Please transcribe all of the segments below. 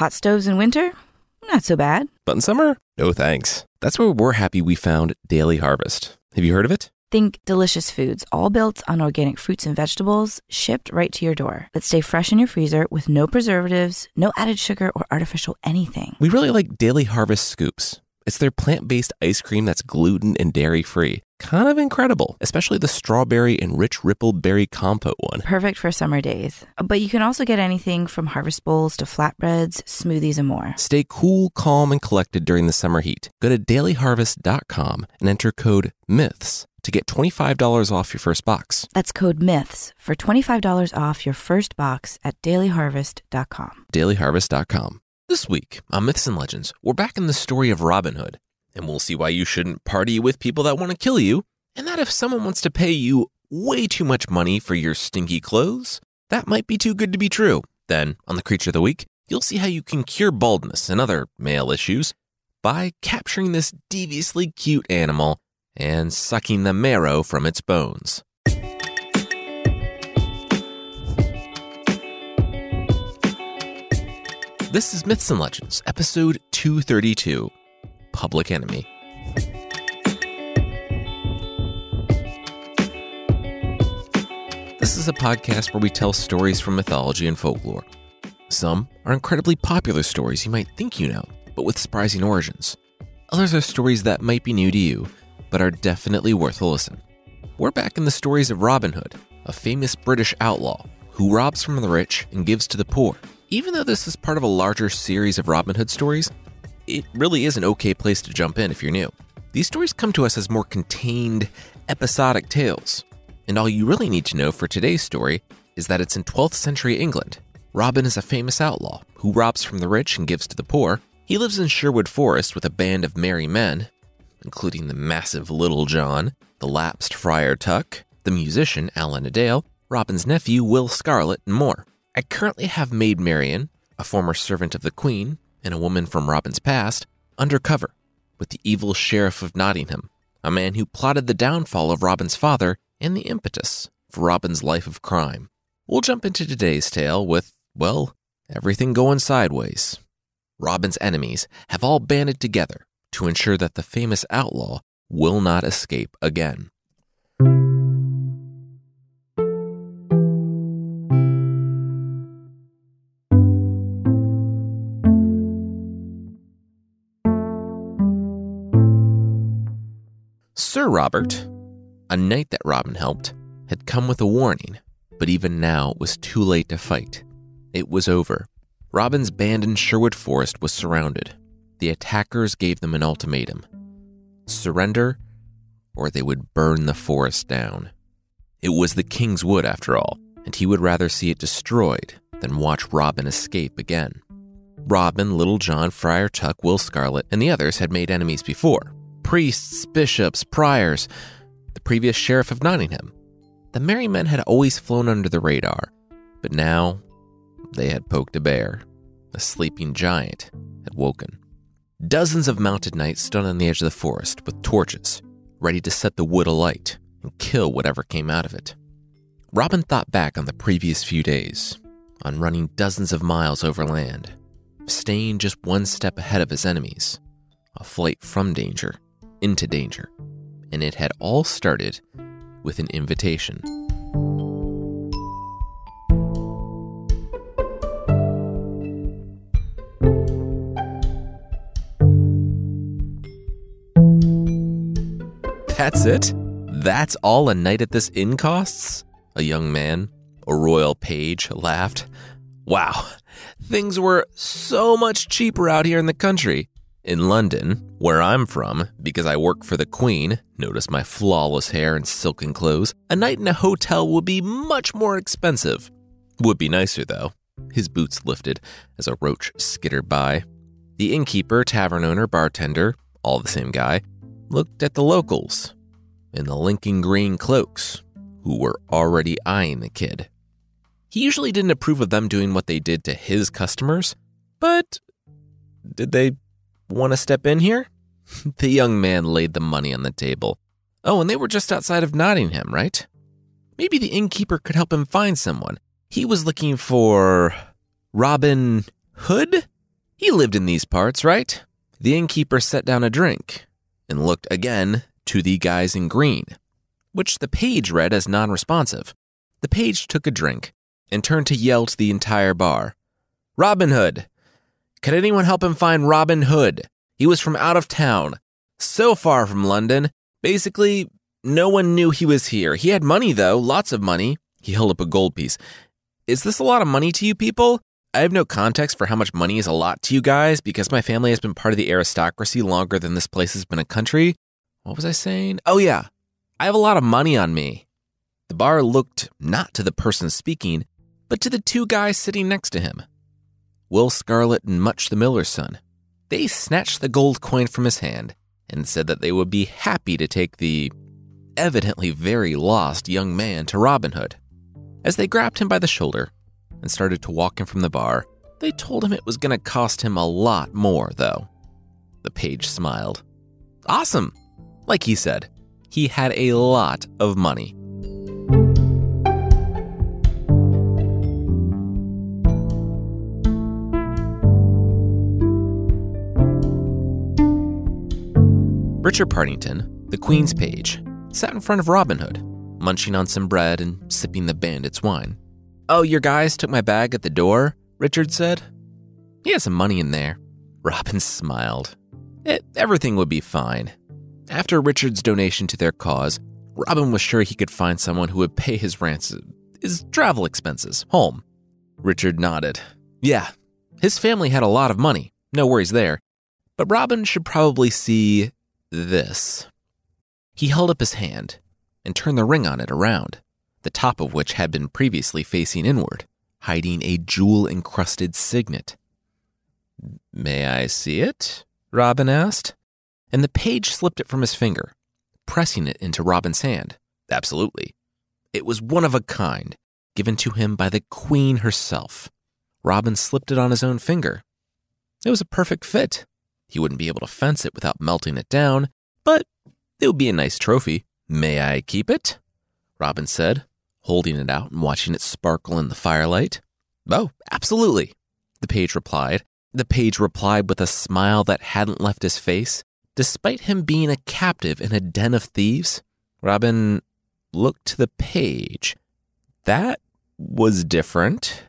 Hot stoves in winter? Not so bad. But in summer, no thanks. That's where we're happy we found Daily Harvest. Have you heard of it? Think delicious foods, all built on organic fruits and vegetables, shipped right to your door, that stay fresh in your freezer with no preservatives, no added sugar or artificial anything. We really like Daily Harvest Scoops. It's their plant based ice cream that's gluten and dairy free. Kind of incredible, especially the strawberry and rich ripple berry compote one. Perfect for summer days. But you can also get anything from harvest bowls to flatbreads, smoothies, and more. Stay cool, calm, and collected during the summer heat. Go to dailyharvest.com and enter code MYTHS to get $25 off your first box. That's code MYTHS for $25 off your first box at dailyharvest.com. dailyharvest.com. This week on Myths and Legends, we're back in the story of Robin Hood, and we'll see why you shouldn't party with people that want to kill you, and that if someone wants to pay you way too much money for your stinky clothes, that might be too good to be true. Then, on the Creature of the Week, you'll see how you can cure baldness and other male issues by capturing this deviously cute animal and sucking the marrow from its bones. This is Myths and Legends, episode 232 Public Enemy. This is a podcast where we tell stories from mythology and folklore. Some are incredibly popular stories you might think you know, but with surprising origins. Others are stories that might be new to you, but are definitely worth a listen. We're back in the stories of Robin Hood, a famous British outlaw who robs from the rich and gives to the poor. Even though this is part of a larger series of Robin Hood stories, it really is an okay place to jump in if you're new. These stories come to us as more contained, episodic tales. And all you really need to know for today's story is that it's in 12th century England. Robin is a famous outlaw who robs from the rich and gives to the poor. He lives in Sherwood Forest with a band of merry men, including the massive Little John, the lapsed Friar Tuck, the musician Alan Adale, Robin's nephew Will Scarlet, and more. I currently have Maid Marian, a former servant of the Queen and a woman from Robin's past, undercover with the evil Sheriff of Nottingham, a man who plotted the downfall of Robin's father and the impetus for Robin's life of crime. We'll jump into today's tale with, well, everything going sideways. Robin's enemies have all banded together to ensure that the famous outlaw will not escape again. Sir Robert, a knight that Robin helped, had come with a warning, but even now it was too late to fight. It was over. Robin's band in Sherwood Forest was surrounded. The attackers gave them an ultimatum surrender, or they would burn the forest down. It was the King's Wood, after all, and he would rather see it destroyed than watch Robin escape again. Robin, Little John, Friar Tuck, Will Scarlet, and the others had made enemies before priests, bishops, priors, the previous sheriff of Nottingham. The merry men had always flown under the radar, but now they had poked a bear. A sleeping giant had woken. Dozens of mounted knights stood on the edge of the forest with torches, ready to set the wood alight and kill whatever came out of it. Robin thought back on the previous few days, on running dozens of miles overland, staying just one step ahead of his enemies, a flight from danger into danger. And it had all started with an invitation. That's it? That's all a night at this inn costs? A young man, a royal page, laughed. Wow, things were so much cheaper out here in the country. In London, where I'm from, because I work for the Queen, notice my flawless hair and silken clothes, a night in a hotel would be much more expensive. Would be nicer, though. His boots lifted as a roach skittered by. The innkeeper, tavern owner, bartender, all the same guy, looked at the locals in the Lincoln green cloaks, who were already eyeing the kid. He usually didn't approve of them doing what they did to his customers, but did they want to step in here? the young man laid the money on the table. Oh, and they were just outside of Nottingham, right? Maybe the innkeeper could help him find someone. He was looking for Robin Hood? He lived in these parts, right? The innkeeper set down a drink and looked again to the guys in green, which the page read as non responsive. The page took a drink and turned to yell to the entire bar Robin Hood! Could anyone help him find Robin Hood? He was from out of town, so far from London. Basically, no one knew he was here. He had money, though, lots of money. He held up a gold piece. Is this a lot of money to you people? I have no context for how much money is a lot to you guys because my family has been part of the aristocracy longer than this place has been a country. What was I saying? Oh, yeah. I have a lot of money on me. The bar looked not to the person speaking, but to the two guys sitting next to him Will Scarlet and Much the Miller's son. They snatched the gold coin from his hand and said that they would be happy to take the evidently very lost young man to Robin Hood. As they grabbed him by the shoulder and started to walk him from the bar, they told him it was going to cost him a lot more, though. The page smiled. Awesome! Like he said, he had a lot of money. Richard Partington, the Queen's page, sat in front of Robin Hood, munching on some bread and sipping the bandit's wine. Oh, your guys took my bag at the door? Richard said. He had some money in there. Robin smiled. It, everything would be fine. After Richard's donation to their cause, Robin was sure he could find someone who would pay his ransom, his travel expenses, home. Richard nodded. Yeah, his family had a lot of money, no worries there. But Robin should probably see this. He held up his hand and turned the ring on it around, the top of which had been previously facing inward, hiding a jewel encrusted signet. May I see it? Robin asked, and the page slipped it from his finger, pressing it into Robin's hand. Absolutely. It was one of a kind, given to him by the Queen herself. Robin slipped it on his own finger. It was a perfect fit. He wouldn't be able to fence it without melting it down, but it would be a nice trophy. May I keep it? Robin said, holding it out and watching it sparkle in the firelight. Oh, absolutely, the page replied. The page replied with a smile that hadn't left his face. Despite him being a captive in a den of thieves, Robin looked to the page. That was different.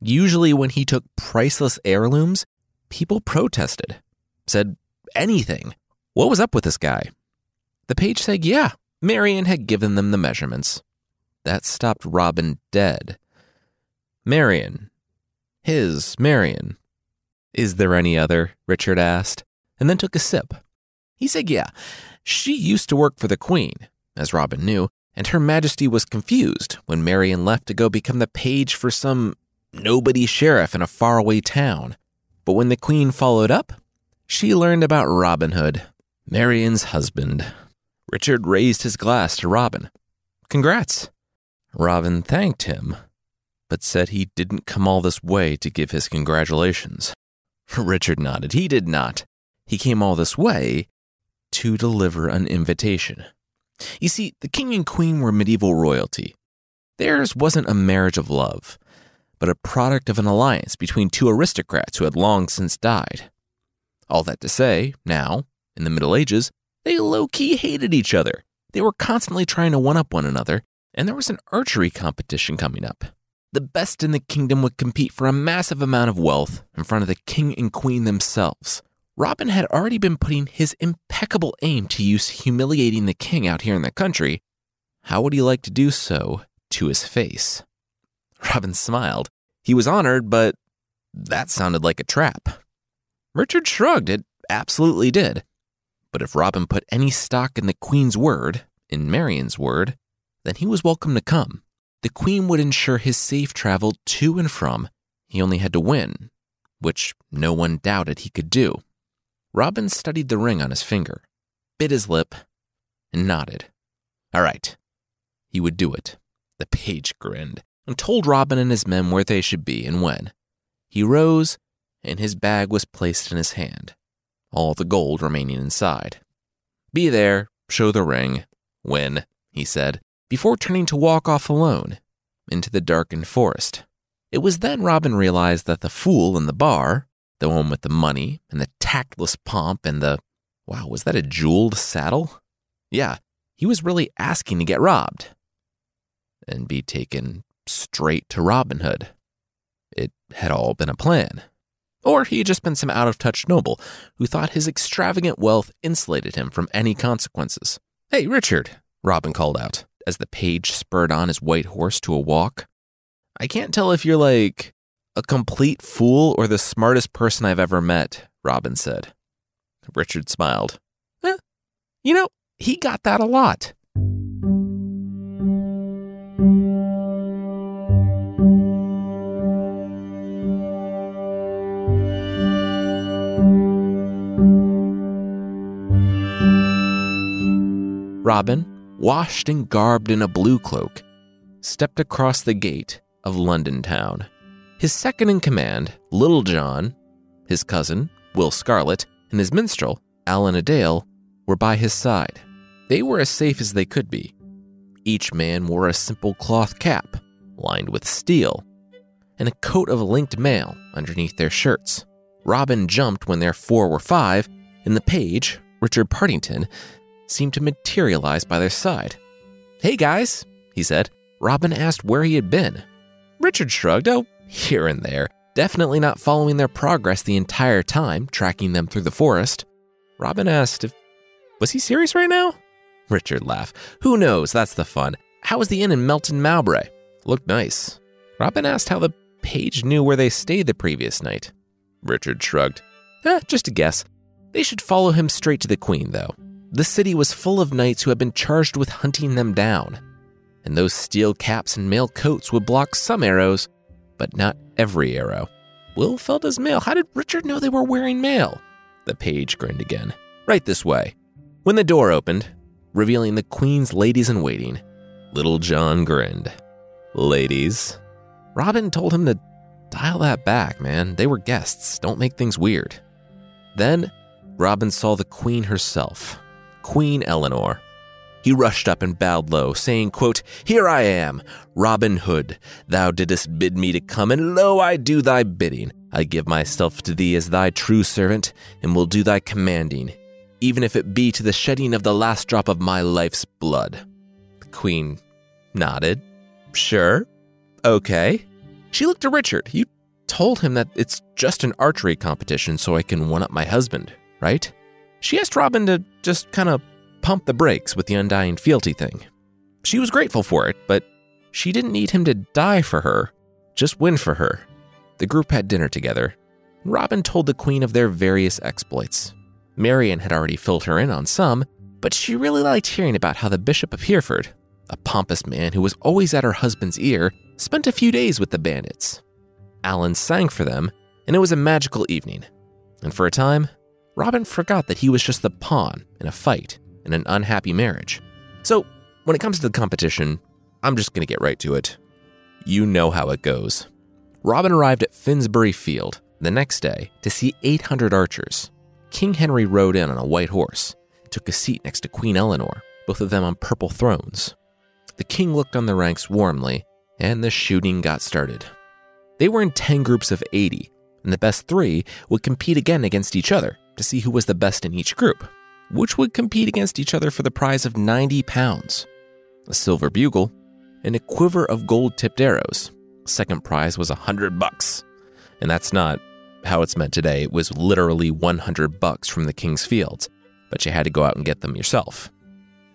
Usually, when he took priceless heirlooms, people protested said anything. What was up with this guy? The page said, yeah, Marion had given them the measurements. That stopped Robin dead. Marion. His Marion. Is there any other? Richard asked, and then took a sip. He said, yeah, she used to work for the Queen, as Robin knew, and Her Majesty was confused when Marion left to go become the page for some nobody sheriff in a faraway town. But when the Queen followed up, she learned about Robin Hood, Marion's husband. Richard raised his glass to Robin. Congrats. Robin thanked him, but said he didn't come all this way to give his congratulations. Richard nodded. He did not. He came all this way to deliver an invitation. You see, the king and queen were medieval royalty. Theirs wasn't a marriage of love, but a product of an alliance between two aristocrats who had long since died. All that to say, now, in the Middle Ages, they low key hated each other. They were constantly trying to one up one another, and there was an archery competition coming up. The best in the kingdom would compete for a massive amount of wealth in front of the king and queen themselves. Robin had already been putting his impeccable aim to use humiliating the king out here in the country. How would he like to do so to his face? Robin smiled. He was honored, but that sounded like a trap. Richard shrugged. It absolutely did. But if Robin put any stock in the Queen's word, in Marion's word, then he was welcome to come. The Queen would ensure his safe travel to and from. He only had to win, which no one doubted he could do. Robin studied the ring on his finger, bit his lip, and nodded. All right. He would do it. The page grinned and told Robin and his men where they should be and when. He rose and his bag was placed in his hand, all the gold remaining inside. Be there, show the ring, when, he said, before turning to walk off alone into the darkened forest. It was then Robin realized that the fool in the bar, The one with the money and the tactless pomp and the. Wow, was that a jeweled saddle? Yeah, he was really asking to get robbed and be taken straight to Robin Hood. It had all been a plan. Or he had just been some out of touch noble who thought his extravagant wealth insulated him from any consequences. Hey, Richard, Robin called out as the page spurred on his white horse to a walk. I can't tell if you're like a complete fool or the smartest person I've ever met, Robin said. Richard smiled. Eh, you know, he got that a lot. Robin, washed and garbed in a blue cloak, stepped across the gate of London town. His second in command, Little John, his cousin, Will Scarlet, and his minstrel, Allan a Dale, were by his side. They were as safe as they could be. Each man wore a simple cloth cap, lined with steel, and a coat of linked mail underneath their shirts. Robin jumped when their four were five, and the page, Richard Partington, seemed to materialize by their side. Hey guys, he said. Robin asked where he had been. Richard shrugged, oh, here and there, definitely not following their progress the entire time, tracking them through the forest. Robin asked if. Was he serious right now? Richard laughed. Who knows? That's the fun. How was the inn in Melton Mowbray? Looked nice. Robin asked how the page knew where they stayed the previous night. Richard shrugged. Eh, just a guess. They should follow him straight to the Queen, though. The city was full of knights who had been charged with hunting them down, and those steel caps and mail coats would block some arrows, but not every arrow. Will felt his mail. How did Richard know they were wearing mail? The page grinned again. Right this way. When the door opened, revealing the Queen's ladies in waiting, Little John grinned. Ladies. Robin told him to dial that back, man. They were guests. Don't make things weird. Then, Robin saw the Queen herself, Queen Eleanor. He rushed up and bowed low, saying, quote, Here I am, Robin Hood. Thou didst bid me to come, and lo, I do thy bidding. I give myself to thee as thy true servant, and will do thy commanding, even if it be to the shedding of the last drop of my life's blood. The queen nodded. Sure. Okay. She looked to Richard. You told him that it's just an archery competition so I can one up my husband, right? She asked Robin to just kind of pump the brakes with the undying fealty thing. She was grateful for it, but she didn't need him to die for her, just win for her. The group had dinner together. Robin told the queen of their various exploits. Marian had already filled her in on some, but she really liked hearing about how the Bishop of Hereford, a pompous man who was always at her husband's ear, spent a few days with the bandits. Alan sang for them, and it was a magical evening. And for a time, Robin forgot that he was just the pawn in a fight in an unhappy marriage. So, when it comes to the competition, I'm just going to get right to it. You know how it goes. Robin arrived at Finsbury Field the next day to see 800 archers. King Henry rode in on a white horse, took a seat next to Queen Eleanor, both of them on purple thrones. The king looked on the ranks warmly, and the shooting got started. They were in 10 groups of 80, and the best three would compete again against each other to see who was the best in each group, which would compete against each other for the prize of 90 pounds, a silver bugle, and a quiver of gold tipped arrows. Second prize was 100 bucks. And that's not how it's meant today. It was literally 100 bucks from the king's fields, but you had to go out and get them yourself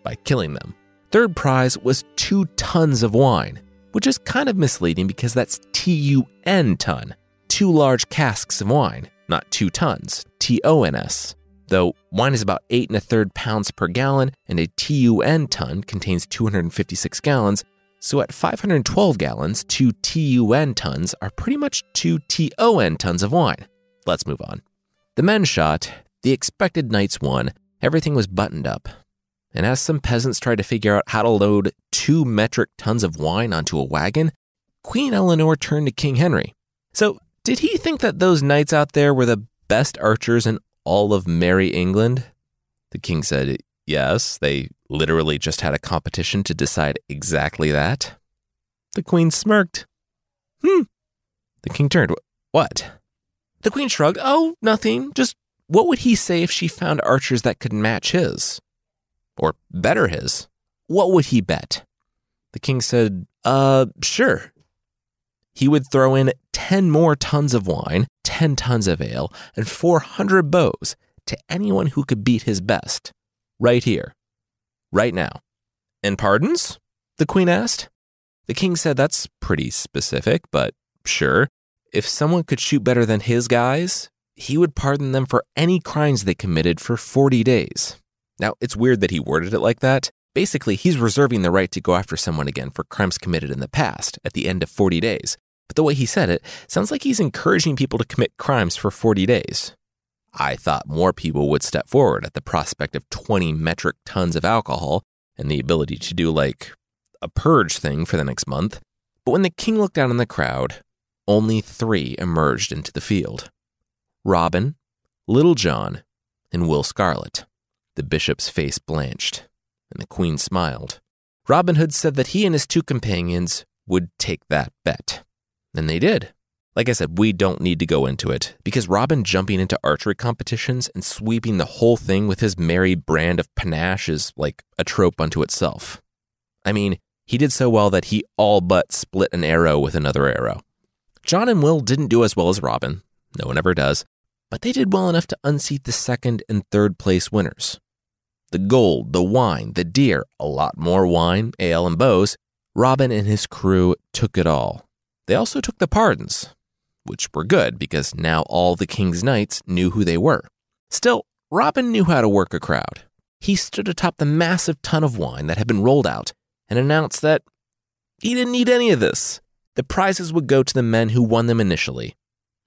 by killing them. Third prize was two tons of wine, which is kind of misleading because that's T U N ton, two large casks of wine not two tons, T O N S. Though wine is about eight and a third pounds per gallon, and a ton contains 256 gallons, so at 512 gallons, two TUN tons are pretty much two TON tons of wine. Let's move on. The men shot, the expected knights won, everything was buttoned up. And as some peasants tried to figure out how to load two metric tons of wine onto a wagon, Queen Eleanor turned to King Henry. So did he think that those knights out there were the best archers in all of Merry England? The king said, Yes, they literally just had a competition to decide exactly that. The queen smirked. Hmm. The king turned, What? The queen shrugged. Oh, nothing. Just what would he say if she found archers that could match his? Or better his? What would he bet? The king said, Uh, sure. He would throw in 10 more tons of wine, 10 tons of ale, and 400 bows to anyone who could beat his best. Right here. Right now. And pardons? The queen asked. The king said that's pretty specific, but sure. If someone could shoot better than his guys, he would pardon them for any crimes they committed for 40 days. Now, it's weird that he worded it like that. Basically, he's reserving the right to go after someone again for crimes committed in the past at the end of 40 days. But the way he said it sounds like he's encouraging people to commit crimes for 40 days. I thought more people would step forward at the prospect of 20 metric tons of alcohol and the ability to do like a purge thing for the next month. But when the king looked out on the crowd, only three emerged into the field Robin, Little John, and Will Scarlet. The bishop's face blanched, and the queen smiled. Robin Hood said that he and his two companions would take that bet. And they did. Like I said, we don't need to go into it because Robin jumping into archery competitions and sweeping the whole thing with his merry brand of panache is like a trope unto itself. I mean, he did so well that he all but split an arrow with another arrow. John and Will didn't do as well as Robin, no one ever does, but they did well enough to unseat the second and third place winners. The gold, the wine, the deer, a lot more wine, ale, and bows, Robin and his crew took it all. They also took the pardons, which were good because now all the king's knights knew who they were. Still, Robin knew how to work a crowd. He stood atop the massive ton of wine that had been rolled out and announced that he didn't need any of this. The prizes would go to the men who won them initially.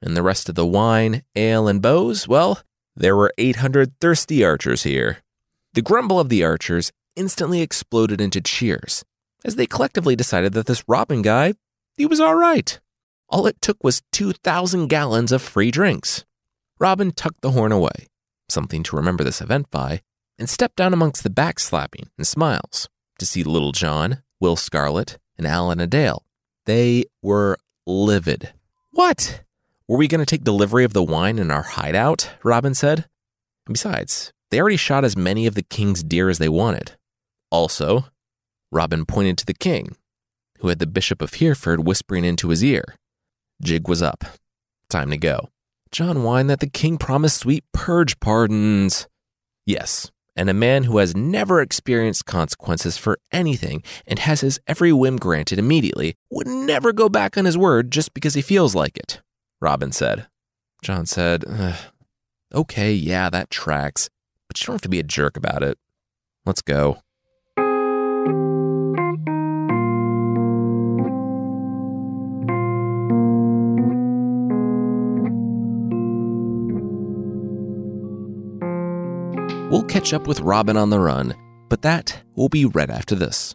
And the rest of the wine, ale, and bows, well, there were 800 thirsty archers here. The grumble of the archers instantly exploded into cheers as they collectively decided that this Robin guy, he was all right. All it took was 2,000 gallons of free drinks. Robin tucked the horn away, something to remember this event by, and stepped down amongst the backslapping and smiles to see Little John, Will Scarlet, and Alan Adale. They were livid. What? Were we going to take delivery of the wine in our hideout? Robin said. And besides, they already shot as many of the king's deer as they wanted. Also, Robin pointed to the king, who had the Bishop of Hereford whispering into his ear. Jig was up. Time to go. John whined that the king promised sweet purge pardons. Yes, and a man who has never experienced consequences for anything and has his every whim granted immediately would never go back on his word just because he feels like it, Robin said. John said, Okay, yeah, that tracks, but you don't have to be a jerk about it. Let's go. Catch up with Robin on the run, but that will be right after this.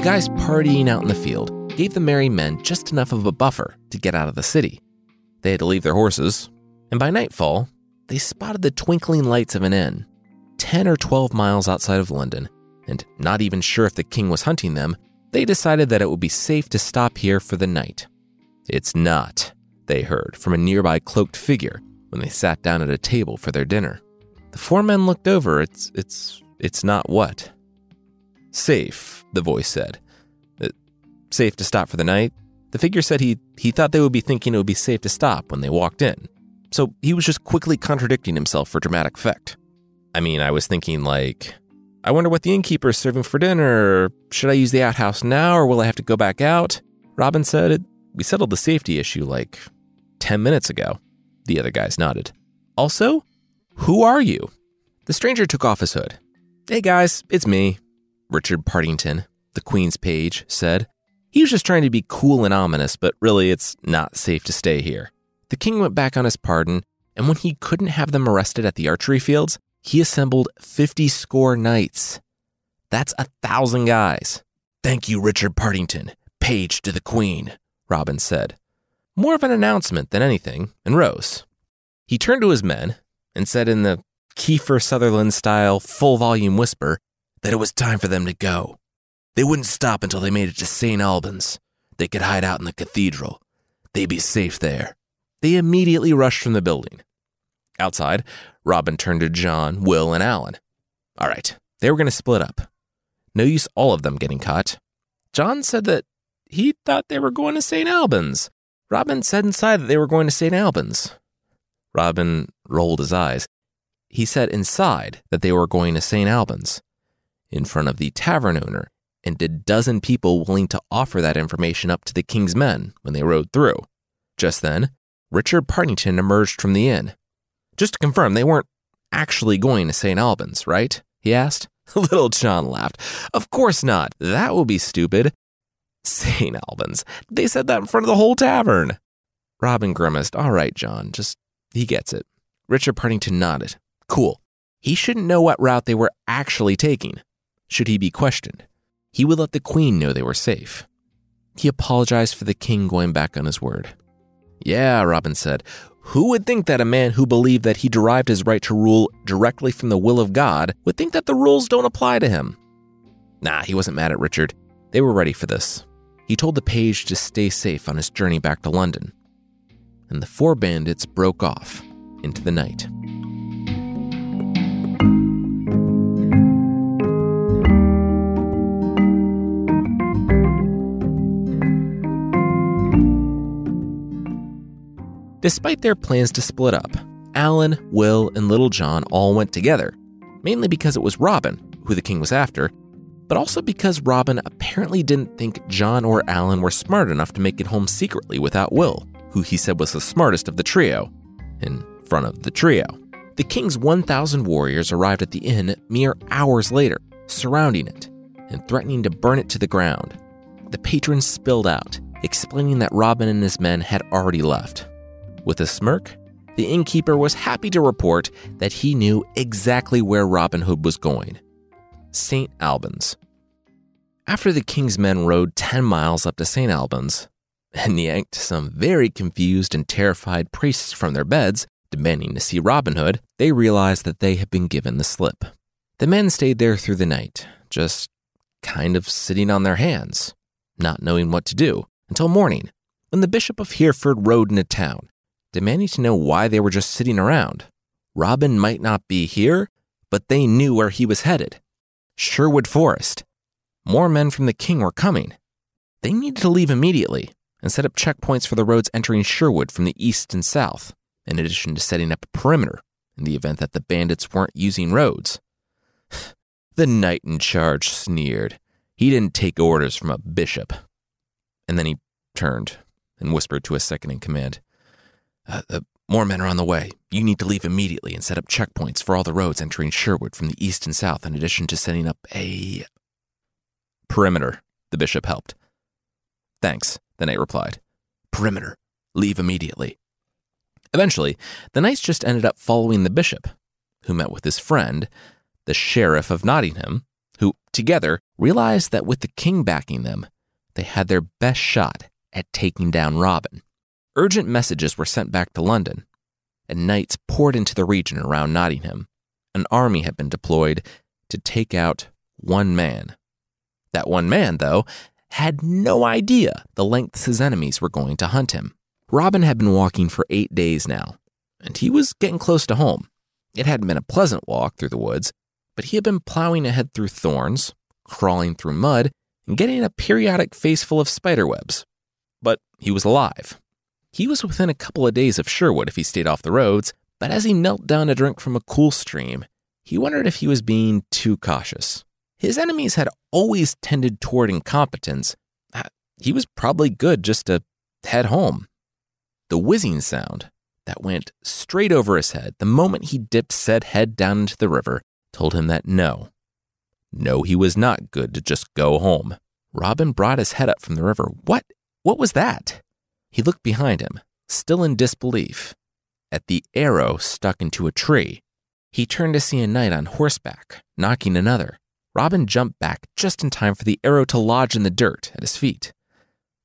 The guys partying out in the field gave the merry men just enough of a buffer to get out of the city. They had to leave their horses, and by nightfall, they spotted the twinkling lights of an inn, 10 or 12 miles outside of London, and not even sure if the king was hunting them, they decided that it would be safe to stop here for the night. It's not, they heard from a nearby cloaked figure when they sat down at a table for their dinner. The four men looked over. It's it's it's not what? Safe, the voice said. Uh, safe to stop for the night? The figure said he, he thought they would be thinking it would be safe to stop when they walked in. So he was just quickly contradicting himself for dramatic effect. I mean, I was thinking, like, I wonder what the innkeeper is serving for dinner. Should I use the outhouse now or will I have to go back out? Robin said, We settled the safety issue like 10 minutes ago. The other guys nodded. Also, who are you? The stranger took off his hood. Hey guys, it's me, Richard Partington, the Queen's page, said. He was just trying to be cool and ominous, but really it's not safe to stay here. The king went back on his pardon, and when he couldn't have them arrested at the archery fields, he assembled 50 score knights. That's a thousand guys. Thank you, Richard Partington, page to the Queen, Robin said. More of an announcement than anything, and rose. He turned to his men and said in the Kiefer Sutherland style full volume whisper that it was time for them to go. They wouldn't stop until they made it to St. Albans. They could hide out in the cathedral. They'd be safe there. They immediately rushed from the building. Outside, Robin turned to John, Will, and Alan. All right, they were going to split up. No use all of them getting caught. John said that he thought they were going to St. Albans. Robin said inside that they were going to St. Albans. Robin rolled his eyes. He said inside that they were going to St. Albans, in front of the tavern owner and a dozen people willing to offer that information up to the king's men when they rode through. Just then, Richard Partington emerged from the inn. Just to confirm, they weren't actually going to St. Albans, right? he asked. Little John laughed. Of course not. That would be stupid. St. Albans. They said that in front of the whole tavern. Robin grimaced. All right, John, just he gets it. Richard Partington nodded. Cool. He shouldn't know what route they were actually taking. Should he be questioned? He would let the queen know they were safe. He apologized for the king going back on his word. Yeah, Robin said. Who would think that a man who believed that he derived his right to rule directly from the will of God would think that the rules don't apply to him? Nah, he wasn't mad at Richard. They were ready for this. He told the page to stay safe on his journey back to London. And the four bandits broke off into the night. Despite their plans to split up, Alan, Will, and Little John all went together, mainly because it was Robin, who the king was after, but also because Robin apparently didn't think John or Alan were smart enough to make it home secretly without Will, who he said was the smartest of the trio, in front of the trio. The king's 1,000 warriors arrived at the inn mere hours later, surrounding it and threatening to burn it to the ground. The patrons spilled out, explaining that Robin and his men had already left. With a smirk, the innkeeper was happy to report that he knew exactly where Robin Hood was going St. Albans. After the king's men rode 10 miles up to St. Albans and yanked some very confused and terrified priests from their beds, demanding to see Robin Hood, they realized that they had been given the slip. The men stayed there through the night, just kind of sitting on their hands, not knowing what to do, until morning, when the Bishop of Hereford rode into town demanding to know why they were just sitting around. Robin might not be here, but they knew where he was headed Sherwood Forest. More men from the king were coming. They needed to leave immediately and set up checkpoints for the roads entering Sherwood from the east and south, in addition to setting up a perimeter in the event that the bandits weren't using roads. the knight in charge sneered. He didn't take orders from a bishop. And then he turned and whispered to his second in command uh, uh, more men are on the way. You need to leave immediately and set up checkpoints for all the roads entering Sherwood from the east and south, in addition to setting up a perimeter. The bishop helped. Thanks, the knight replied. Perimeter. Leave immediately. Eventually, the knights just ended up following the bishop, who met with his friend, the sheriff of Nottingham, who, together, realized that with the king backing them, they had their best shot at taking down Robin. Urgent messages were sent back to London, and knights poured into the region around Nottingham. An army had been deployed to take out one man. That one man, though, had no idea the lengths his enemies were going to hunt him. Robin had been walking for eight days now, and he was getting close to home. It hadn't been a pleasant walk through the woods, but he had been plowing ahead through thorns, crawling through mud, and getting a periodic face full of spiderwebs. But he was alive, he was within a couple of days of Sherwood if he stayed off the roads, but as he knelt down to drink from a cool stream, he wondered if he was being too cautious. His enemies had always tended toward incompetence. Uh, he was probably good just to head home. The whizzing sound, that went straight over his head the moment he dipped said head down into the river told him that no, no, he was not good to just go home. Robin brought his head up from the river. What? What was that? He looked behind him, still in disbelief, at the arrow stuck into a tree. He turned to see a knight on horseback, nocking another. Robin jumped back just in time for the arrow to lodge in the dirt at his feet.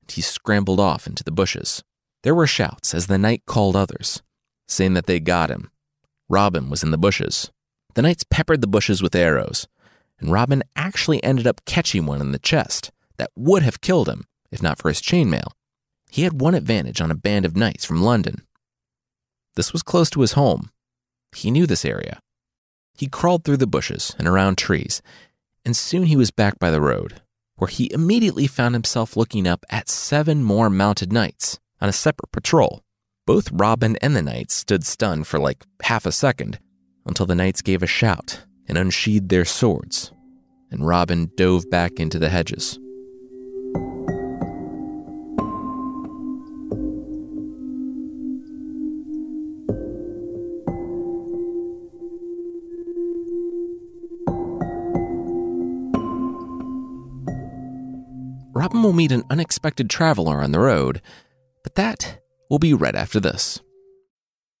and He scrambled off into the bushes. There were shouts as the knight called others, saying that they got him. Robin was in the bushes. The knights peppered the bushes with arrows, and Robin actually ended up catching one in the chest that would have killed him if not for his chainmail. He had one advantage on a band of knights from London. This was close to his home. He knew this area. He crawled through the bushes and around trees, and soon he was back by the road, where he immediately found himself looking up at seven more mounted knights on a separate patrol. Both Robin and the knights stood stunned for like half a second until the knights gave a shout and unsheathed their swords, and Robin dove back into the hedges. Robin will meet an unexpected traveler on the road, but that will be right after this.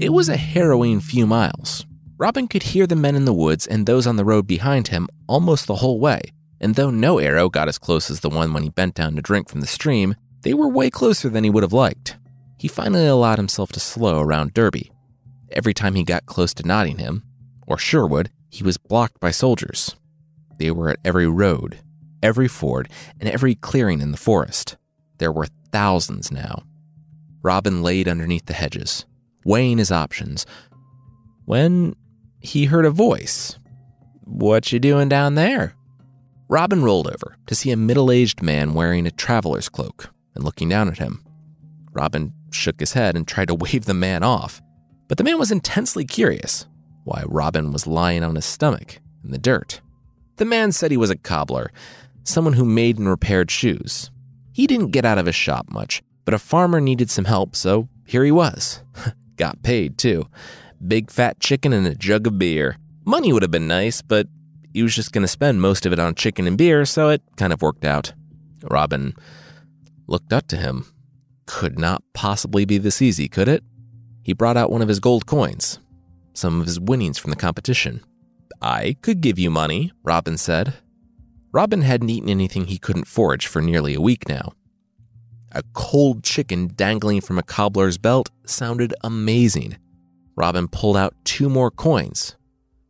It was a harrowing few miles. Robin could hear the men in the woods and those on the road behind him almost the whole way, and though no arrow got as close as the one when he bent down to drink from the stream, they were way closer than he would have liked. He finally allowed himself to slow around Derby. Every time he got close to Nottingham, or Sherwood, he was blocked by soldiers. They were at every road, every ford, and every clearing in the forest. There were thousands now. Robin laid underneath the hedges, weighing his options, when he heard a voice. What you doing down there? Robin rolled over to see a middle aged man wearing a traveler's cloak and looking down at him. Robin shook his head and tried to wave the man off, but the man was intensely curious why Robin was lying on his stomach in the dirt. The man said he was a cobbler, someone who made and repaired shoes. He didn't get out of his shop much, but a farmer needed some help, so here he was. Got paid, too. Big fat chicken and a jug of beer. Money would have been nice, but he was just going to spend most of it on chicken and beer, so it kind of worked out. Robin looked up to him. Could not possibly be this easy, could it? He brought out one of his gold coins, some of his winnings from the competition. I could give you money, Robin said. Robin hadn't eaten anything he couldn't forage for nearly a week now. A cold chicken dangling from a cobbler's belt sounded amazing. Robin pulled out two more coins,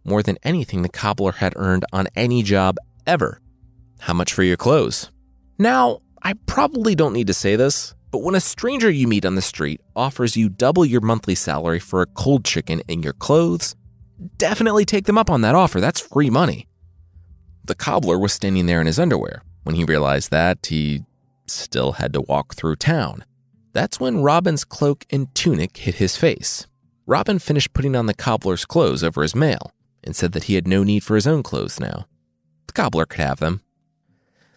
more than anything the cobbler had earned on any job ever. How much for your clothes? Now, I probably don't need to say this, but when a stranger you meet on the street offers you double your monthly salary for a cold chicken and your clothes, definitely take them up on that offer. That's free money. The cobbler was standing there in his underwear. When he realized that, he still had to walk through town. That's when Robin's cloak and tunic hit his face. Robin finished putting on the cobbler's clothes over his mail and said that he had no need for his own clothes now. The cobbler could have them.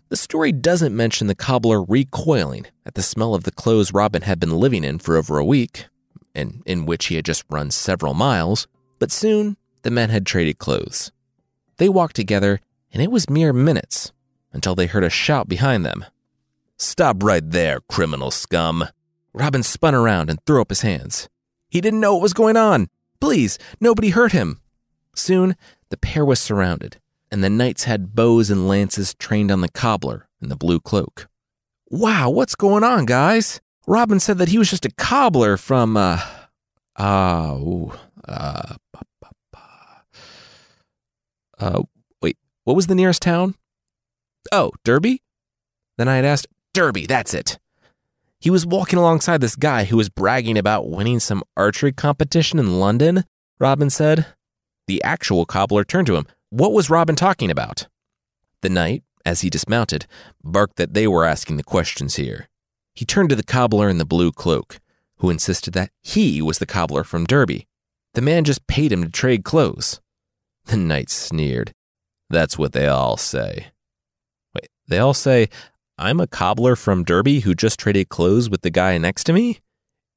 The story doesn't mention the cobbler recoiling at the smell of the clothes Robin had been living in for over a week, and in which he had just run several miles, but soon the men had traded clothes. They walked together, and it was mere minutes until they heard a shout behind them. Stop right there, criminal scum. Robin spun around and threw up his hands. He didn't know what was going on. Please, nobody hurt him. Soon, the pair was surrounded, and the knights had bows and lances trained on the cobbler in the blue cloak. Wow, what's going on, guys? Robin said that he was just a cobbler from, uh, uh, Uh, uh, wait, what was the nearest town? Oh, Derby? Then I had asked, Derby, that's it. He was walking alongside this guy who was bragging about winning some archery competition in London, Robin said. The actual cobbler turned to him. What was Robin talking about? The knight, as he dismounted, barked that they were asking the questions here. He turned to the cobbler in the blue cloak, who insisted that he was the cobbler from Derby. The man just paid him to trade clothes. The knight sneered. That's what they all say. Wait, they all say, I'm a cobbler from Derby who just traded clothes with the guy next to me?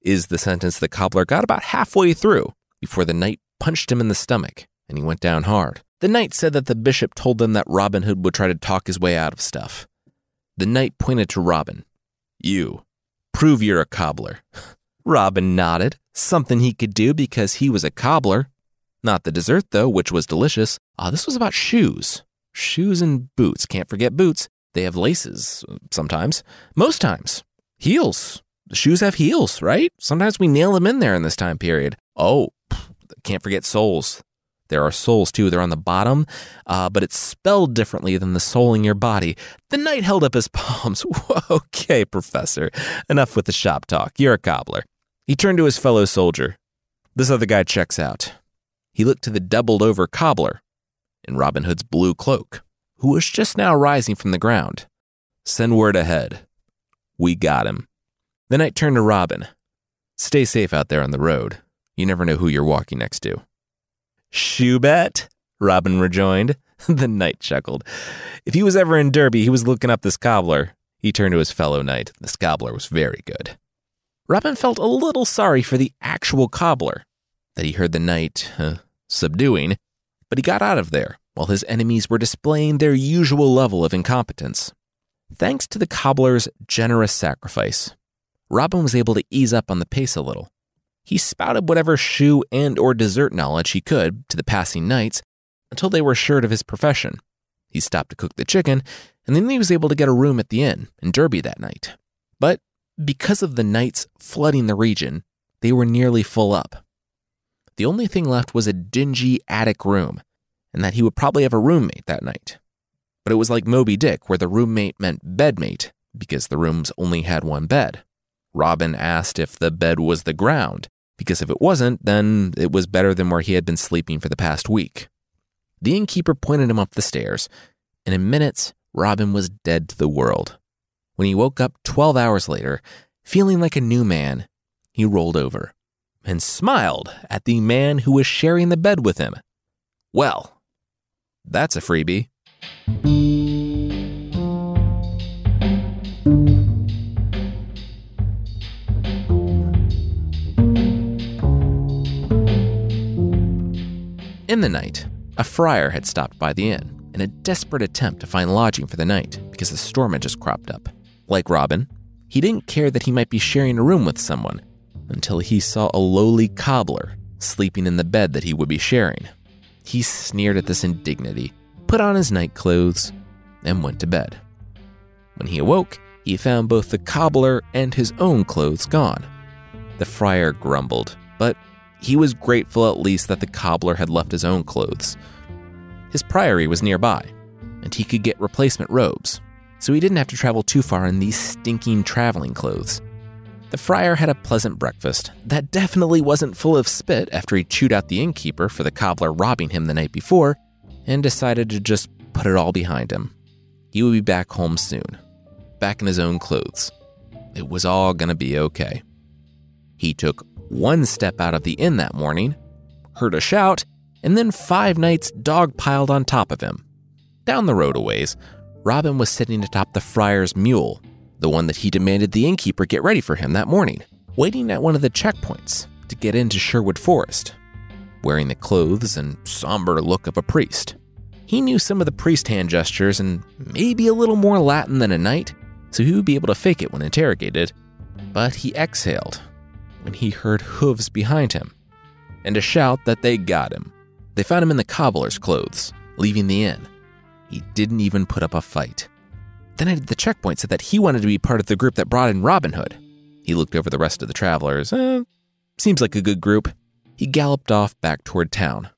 Is the sentence the cobbler got about halfway through before the knight punched him in the stomach and he went down hard. The knight said that the bishop told them that Robin Hood would try to talk his way out of stuff. The knight pointed to Robin. You, prove you're a cobbler. Robin nodded, something he could do because he was a cobbler. Not the dessert, though, which was delicious. Ah, this was about shoes. Shoes and boots. Can't forget boots. They have laces, sometimes. Most times. Heels. Shoes have heels, right? Sometimes we nail them in there in this time period. Oh, can't forget soles. There are soles too. They're on the bottom, uh, but it's spelled differently than the soul in your body. The knight held up his palms. okay, Professor. Enough with the shop talk. You're a cobbler. He turned to his fellow soldier. This other guy checks out. He looked to the doubled over cobbler in Robin Hood's blue cloak, who was just now rising from the ground. Send word ahead. We got him. The knight turned to Robin. Stay safe out there on the road. You never know who you're walking next to. Shoe bet? Robin rejoined. the knight chuckled. If he was ever in Derby, he was looking up this cobbler. He turned to his fellow knight. This cobbler was very good. Robin felt a little sorry for the actual cobbler that he heard the knight uh, subduing, but he got out of there while his enemies were displaying their usual level of incompetence. Thanks to the cobbler's generous sacrifice, Robin was able to ease up on the pace a little he spouted whatever shoe and or dessert knowledge he could to the passing knights until they were assured of his profession. He stopped to cook the chicken, and then he was able to get a room at the inn in Derby that night. But because of the knights flooding the region, they were nearly full up. The only thing left was a dingy attic room, and that he would probably have a roommate that night. But it was like Moby Dick, where the roommate meant bedmate, because the rooms only had one bed. Robin asked if the bed was the ground, because if it wasn't, then it was better than where he had been sleeping for the past week. The innkeeper pointed him up the stairs, and in minutes, Robin was dead to the world. When he woke up 12 hours later, feeling like a new man, he rolled over and smiled at the man who was sharing the bed with him. Well, that's a freebie. In the night, a friar had stopped by the inn in a desperate attempt to find lodging for the night because the storm had just cropped up. Like Robin, he didn't care that he might be sharing a room with someone until he saw a lowly cobbler sleeping in the bed that he would be sharing. He sneered at this indignity, put on his night clothes, and went to bed. When he awoke, he found both the cobbler and his own clothes gone. The friar grumbled, but he was grateful at least that the cobbler had left his own clothes. His priory was nearby, and he could get replacement robes, so he didn't have to travel too far in these stinking traveling clothes. The friar had a pleasant breakfast that definitely wasn't full of spit after he chewed out the innkeeper for the cobbler robbing him the night before, and decided to just put it all behind him. He would be back home soon, back in his own clothes. It was all gonna be okay. He took one step out of the inn that morning, heard a shout, and then five knights dog-piled on top of him. Down the road a ways, Robin was sitting atop the friar's mule, the one that he demanded the innkeeper get ready for him that morning, waiting at one of the checkpoints to get into Sherwood Forest, wearing the clothes and somber look of a priest. He knew some of the priest hand gestures and maybe a little more Latin than a knight, so he would be able to fake it when interrogated. But he exhaled when he heard hooves behind him and a shout that they got him. They found him in the cobbler's clothes, leaving the inn. He didn't even put up a fight. Then at the checkpoint said that he wanted to be part of the group that brought in Robin Hood. He looked over the rest of the travelers. Eh, seems like a good group. he galloped off back toward town.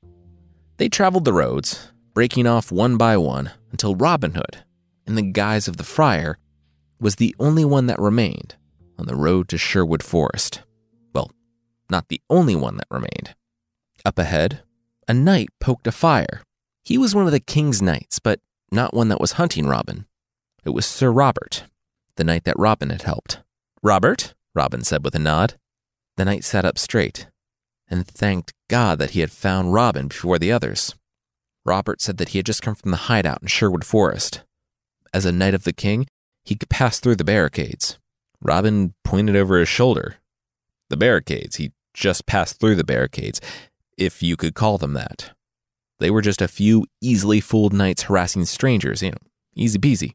They traveled the roads, breaking off one by one until Robin Hood, in the guise of the friar, was the only one that remained on the road to Sherwood Forest. Well, not the only one that remained. Up ahead, a knight poked a fire. He was one of the king's knights, but not one that was hunting Robin. It was Sir Robert, the knight that Robin had helped. Robert, Robin said with a nod. The knight sat up straight and thanked God that he had found Robin before the others. Robert said that he had just come from the hideout in Sherwood Forest. As a knight of the king, he could pass through the barricades. Robin pointed over his shoulder. The barricades. He just passed through the barricades, if you could call them that. They were just a few easily fooled knights harassing strangers, you know, easy peasy.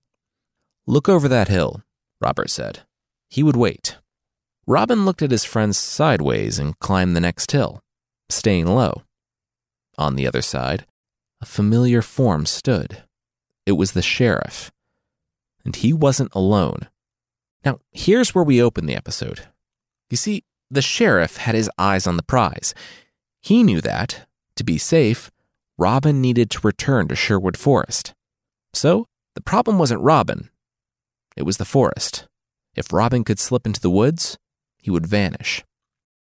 Look over that hill, Robert said. He would wait. Robin looked at his friends sideways and climbed the next hill, staying low. On the other side, a familiar form stood. It was the sheriff. And he wasn't alone. Now, here's where we open the episode. You see, the sheriff had his eyes on the prize. He knew that, to be safe, Robin needed to return to Sherwood Forest. So, the problem wasn't Robin, it was the forest. If Robin could slip into the woods, he would vanish.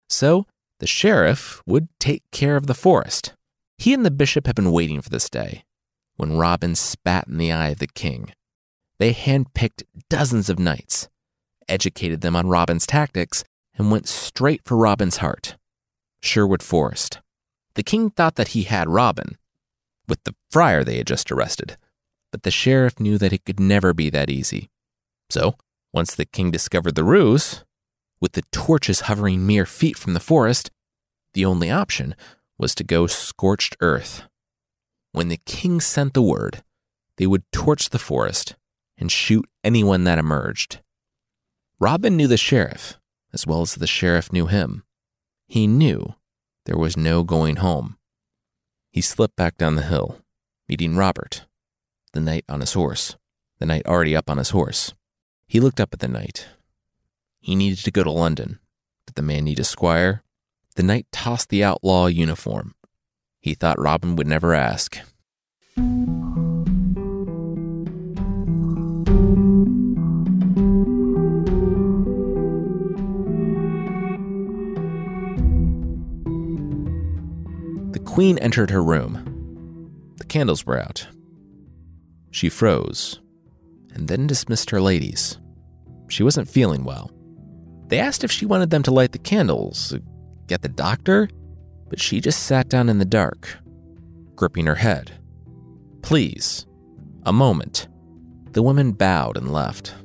So, the sheriff would take care of the forest. He and the bishop had been waiting for this day, when Robin spat in the eye of the king. They handpicked dozens of knights, educated them on Robin's tactics, and went straight for Robin's heart Sherwood Forest. The king thought that he had Robin, with the friar they had just arrested, but the sheriff knew that it could never be that easy. So, once the king discovered the ruse, with the torches hovering mere feet from the forest, the only option was to go scorched earth. When the king sent the word, they would torch the forest and shoot anyone that emerged. Robin knew the sheriff as well as the sheriff knew him. He knew there was no going home. He slipped back down the hill, meeting Robert, the knight on his horse, the knight already up on his horse. He looked up at the knight. He needed to go to London. Did the man need a squire? The knight tossed the outlaw uniform. He thought Robin would never ask. The queen entered her room. The candles were out. She froze and then dismissed her ladies. She wasn't feeling well. They asked if she wanted them to light the candles, uh, get the doctor, but she just sat down in the dark, gripping her head. Please, a moment. The women bowed and left.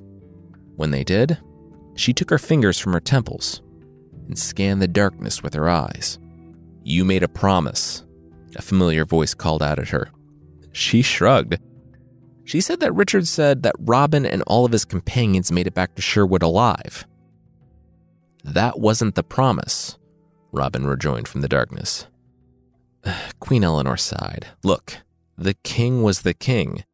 When they did, she took her fingers from her temples and scanned the darkness with her eyes. You made a promise, a familiar voice called out at her. She shrugged. She said that Richard said that Robin and all of his companions made it back to Sherwood alive. That wasn't the promise, Robin rejoined from the darkness. Queen Eleanor sighed. Look, the king was the king.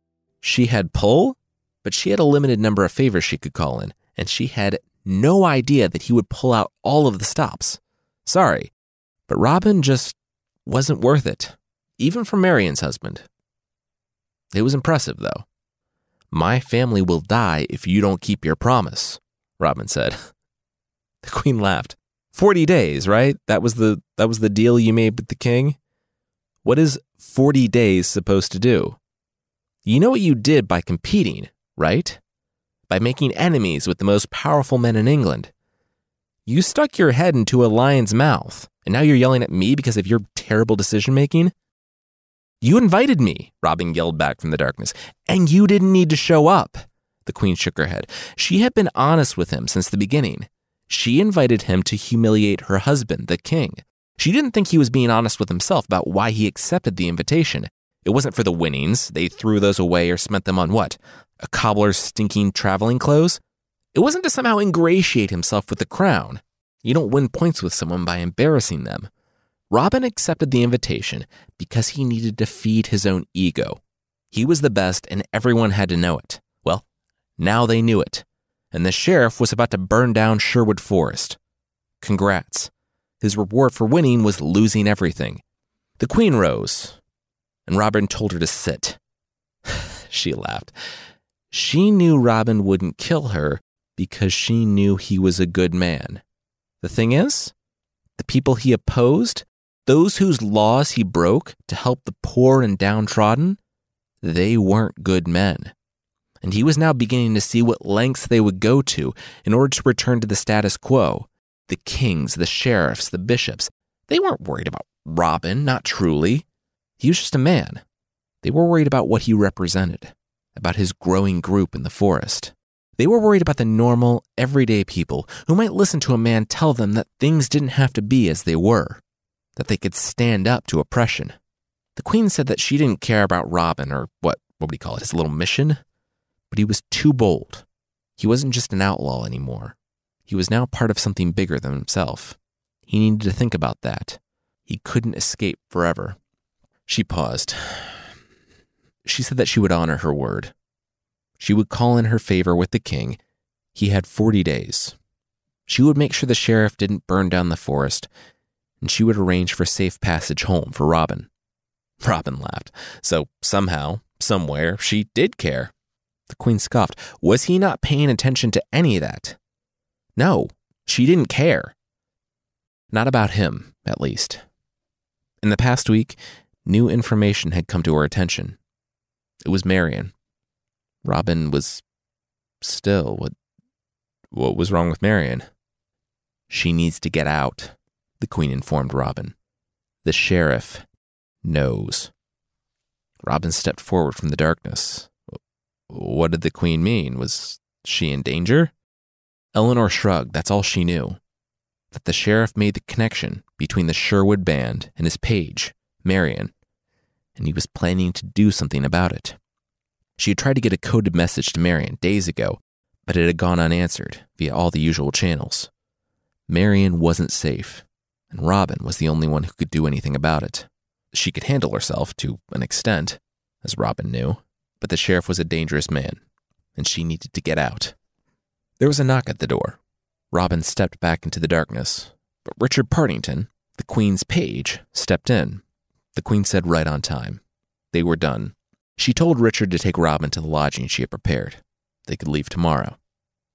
She had pull, but she had a limited number of favors she could call in, and she had no idea that he would pull out all of the stops. Sorry, but Robin just wasn't worth it, even for Marion's husband. It was impressive, though. My family will die if you don't keep your promise, Robin said. The queen laughed. Forty days, right? That was the that was the deal you made with the king? What is forty days supposed to do? You know what you did by competing, right? By making enemies with the most powerful men in England. You stuck your head into a lion's mouth, and now you're yelling at me because of your terrible decision making? You invited me, Robin yelled back from the darkness, and you didn't need to show up. The queen shook her head. She had been honest with him since the beginning. She invited him to humiliate her husband, the king. She didn't think he was being honest with himself about why he accepted the invitation. It wasn't for the winnings. They threw those away or spent them on what? A cobbler's stinking traveling clothes? It wasn't to somehow ingratiate himself with the crown. You don't win points with someone by embarrassing them. Robin accepted the invitation because he needed to feed his own ego. He was the best and everyone had to know it. Well, now they knew it. And the sheriff was about to burn down Sherwood Forest. Congrats. His reward for winning was losing everything. The queen rose, and Robin told her to sit. she laughed. She knew Robin wouldn't kill her because she knew he was a good man. The thing is, the people he opposed, those whose laws he broke to help the poor and downtrodden, they weren't good men. And he was now beginning to see what lengths they would go to in order to return to the status quo. The kings, the sheriffs, the bishops, they weren't worried about Robin, not truly. He was just a man. They were worried about what he represented, about his growing group in the forest. They were worried about the normal, everyday people who might listen to a man tell them that things didn't have to be as they were, that they could stand up to oppression. The queen said that she didn't care about Robin or what, what would he call it, his little mission? But he was too bold. He wasn't just an outlaw anymore. He was now part of something bigger than himself. He needed to think about that. He couldn't escape forever. She paused. She said that she would honor her word. She would call in her favor with the king. He had 40 days. She would make sure the sheriff didn't burn down the forest, and she would arrange for safe passage home for Robin. Robin laughed. So somehow, somewhere, she did care. The queen scoffed. Was he not paying attention to any of that? No, she didn't care. Not about him, at least. In the past week, new information had come to her attention. It was Marion. Robin was still what what was wrong with Marion? She needs to get out, the queen informed Robin. The sheriff knows. Robin stepped forward from the darkness. What did the queen mean? Was she in danger? Eleanor shrugged. That's all she knew. That the sheriff made the connection between the Sherwood band and his page, Marion, and he was planning to do something about it. She had tried to get a coded message to Marion days ago, but it had gone unanswered via all the usual channels. Marion wasn't safe, and Robin was the only one who could do anything about it. She could handle herself to an extent, as Robin knew, but the sheriff was a dangerous man, and she needed to get out. There was a knock at the door. Robin stepped back into the darkness, but Richard Partington, the Queen's page, stepped in. The Queen said right on time. They were done. She told Richard to take Robin to the lodging she had prepared. They could leave tomorrow.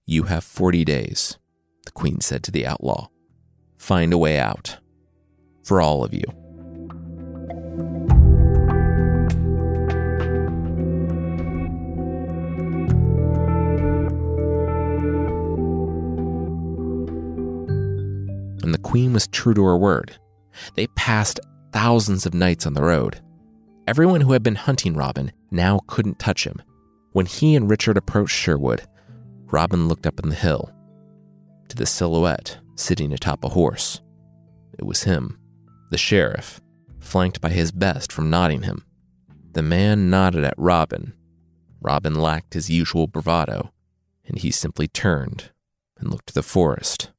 You have 40 days, the Queen said to the outlaw. Find a way out. For all of you. And the Queen was true to her word. They passed thousands of knights on the road, Everyone who had been hunting Robin now couldn't touch him. When he and Richard approached Sherwood, Robin looked up in the hill to the silhouette sitting atop a horse. It was him, the sheriff, flanked by his best from Nottingham. The man nodded at Robin. Robin lacked his usual bravado, and he simply turned and looked to the forest,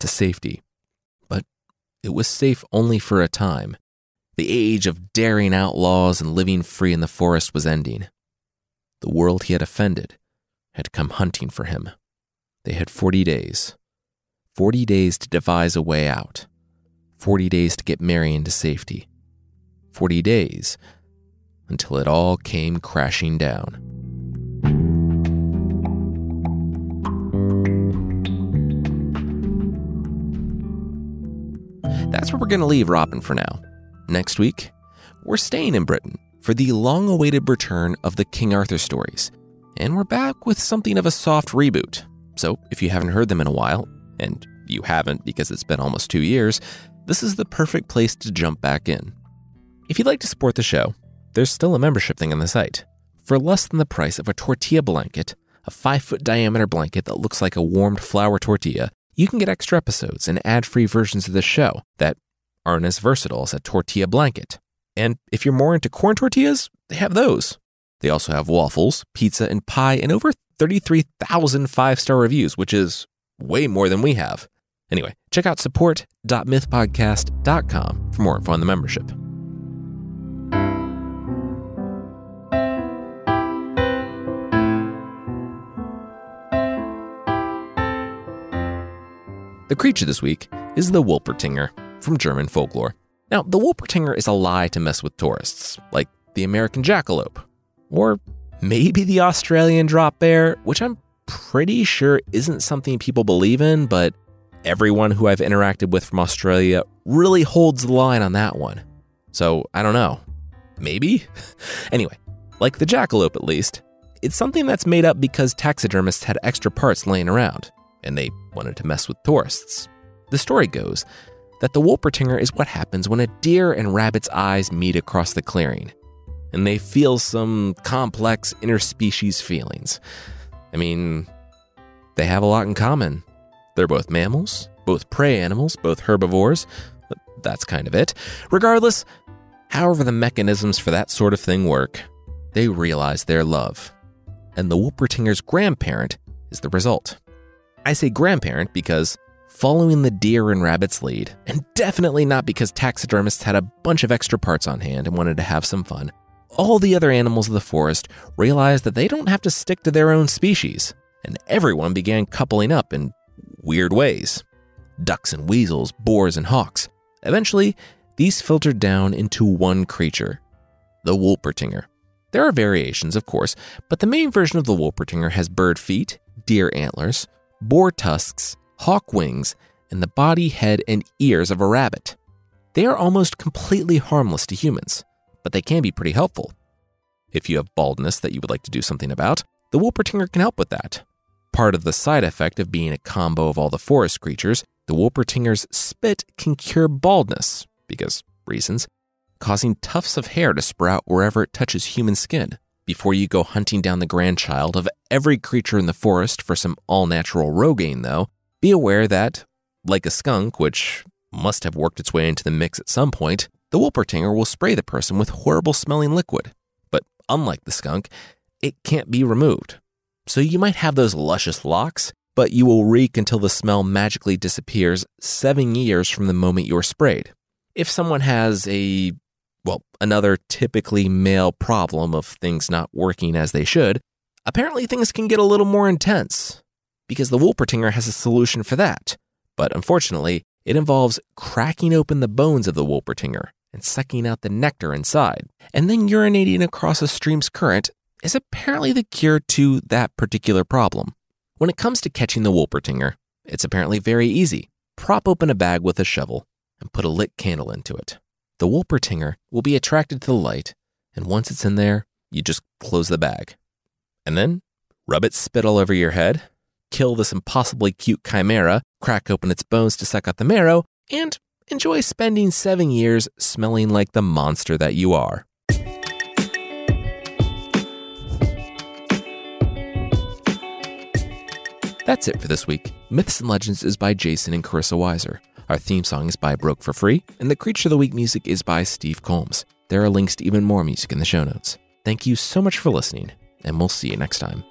to safety. But it was safe only for a time. The age of daring outlaws and living free in the forest was ending. The world he had offended had come hunting for him. They had 40 days. 40 days to devise a way out. 40 days to get Marion to safety. 40 days until it all came crashing down. That's where we're going to leave Robin for now. Next week, we're staying in Britain for the long awaited return of the King Arthur stories, and we're back with something of a soft reboot. So if you haven't heard them in a while, and you haven't because it's been almost two years, this is the perfect place to jump back in. If you'd like to support the show, there's still a membership thing on the site. For less than the price of a tortilla blanket, a five foot diameter blanket that looks like a warmed flour tortilla, you can get extra episodes and ad free versions of the show that aren't as versatile as a tortilla blanket. And if you're more into corn tortillas, they have those. They also have waffles, pizza, and pie, and over 33,000 five star reviews, which is way more than we have. Anyway, check out support.mythpodcast.com for more info on the membership. The creature this week is the Wolpertinger from German folklore. Now, the Wolpertinger is a lie to mess with tourists, like the American jackalope, or maybe the Australian drop bear, which I'm pretty sure isn't something people believe in, but everyone who I've interacted with from Australia really holds the line on that one. So I don't know. Maybe? anyway, like the jackalope at least, it's something that's made up because taxidermists had extra parts laying around, and they wanted to mess with tourists. The story goes that the Wolpertinger is what happens when a deer and rabbit's eyes meet across the clearing, and they feel some complex interspecies feelings. I mean, they have a lot in common. They're both mammals, both prey animals, both herbivores. That's kind of it. Regardless, however the mechanisms for that sort of thing work, they realize their love. And the Wolpertinger's grandparent is the result. I say grandparent because following the deer and rabbit's lead, and definitely not because taxidermists had a bunch of extra parts on hand and wanted to have some fun, all the other animals of the forest realized that they don't have to stick to their own species, and everyone began coupling up in weird ways ducks and weasels, boars and hawks. Eventually, these filtered down into one creature the Wolpertinger. There are variations, of course, but the main version of the Wolpertinger has bird feet, deer antlers, boar tusks, hawk wings, and the body, head, and ears of a rabbit. They are almost completely harmless to humans but they can be pretty helpful. If you have baldness that you would like to do something about, the Wolpertinger can help with that. Part of the side effect of being a combo of all the forest creatures, the Wolpertinger's spit can cure baldness, because reasons, causing tufts of hair to sprout wherever it touches human skin. Before you go hunting down the grandchild of every creature in the forest for some all natural Rogaine, though, be aware that, like a skunk, which must have worked its way into the mix at some point, the Wolpertinger will spray the person with horrible smelling liquid, but unlike the skunk, it can't be removed. So you might have those luscious locks, but you will reek until the smell magically disappears seven years from the moment you're sprayed. If someone has a, well, another typically male problem of things not working as they should, apparently things can get a little more intense because the Wolpertinger has a solution for that. But unfortunately, it involves cracking open the bones of the Wolpertinger and sucking out the nectar inside, and then urinating across a stream's current is apparently the cure to that particular problem. When it comes to catching the Wolpertinger, it's apparently very easy. Prop open a bag with a shovel and put a lit candle into it. The Wolpertinger will be attracted to the light, and once it's in there, you just close the bag. And then rub its spit all over your head, kill this impossibly cute chimera, crack open its bones to suck out the marrow, and enjoy spending seven years smelling like the monster that you are. That's it for this week. Myths and Legends is by Jason and Carissa Weiser. Our theme song is by Broke for Free, and the Creature of the Week music is by Steve Combs. There are links to even more music in the show notes. Thank you so much for listening, and we'll see you next time.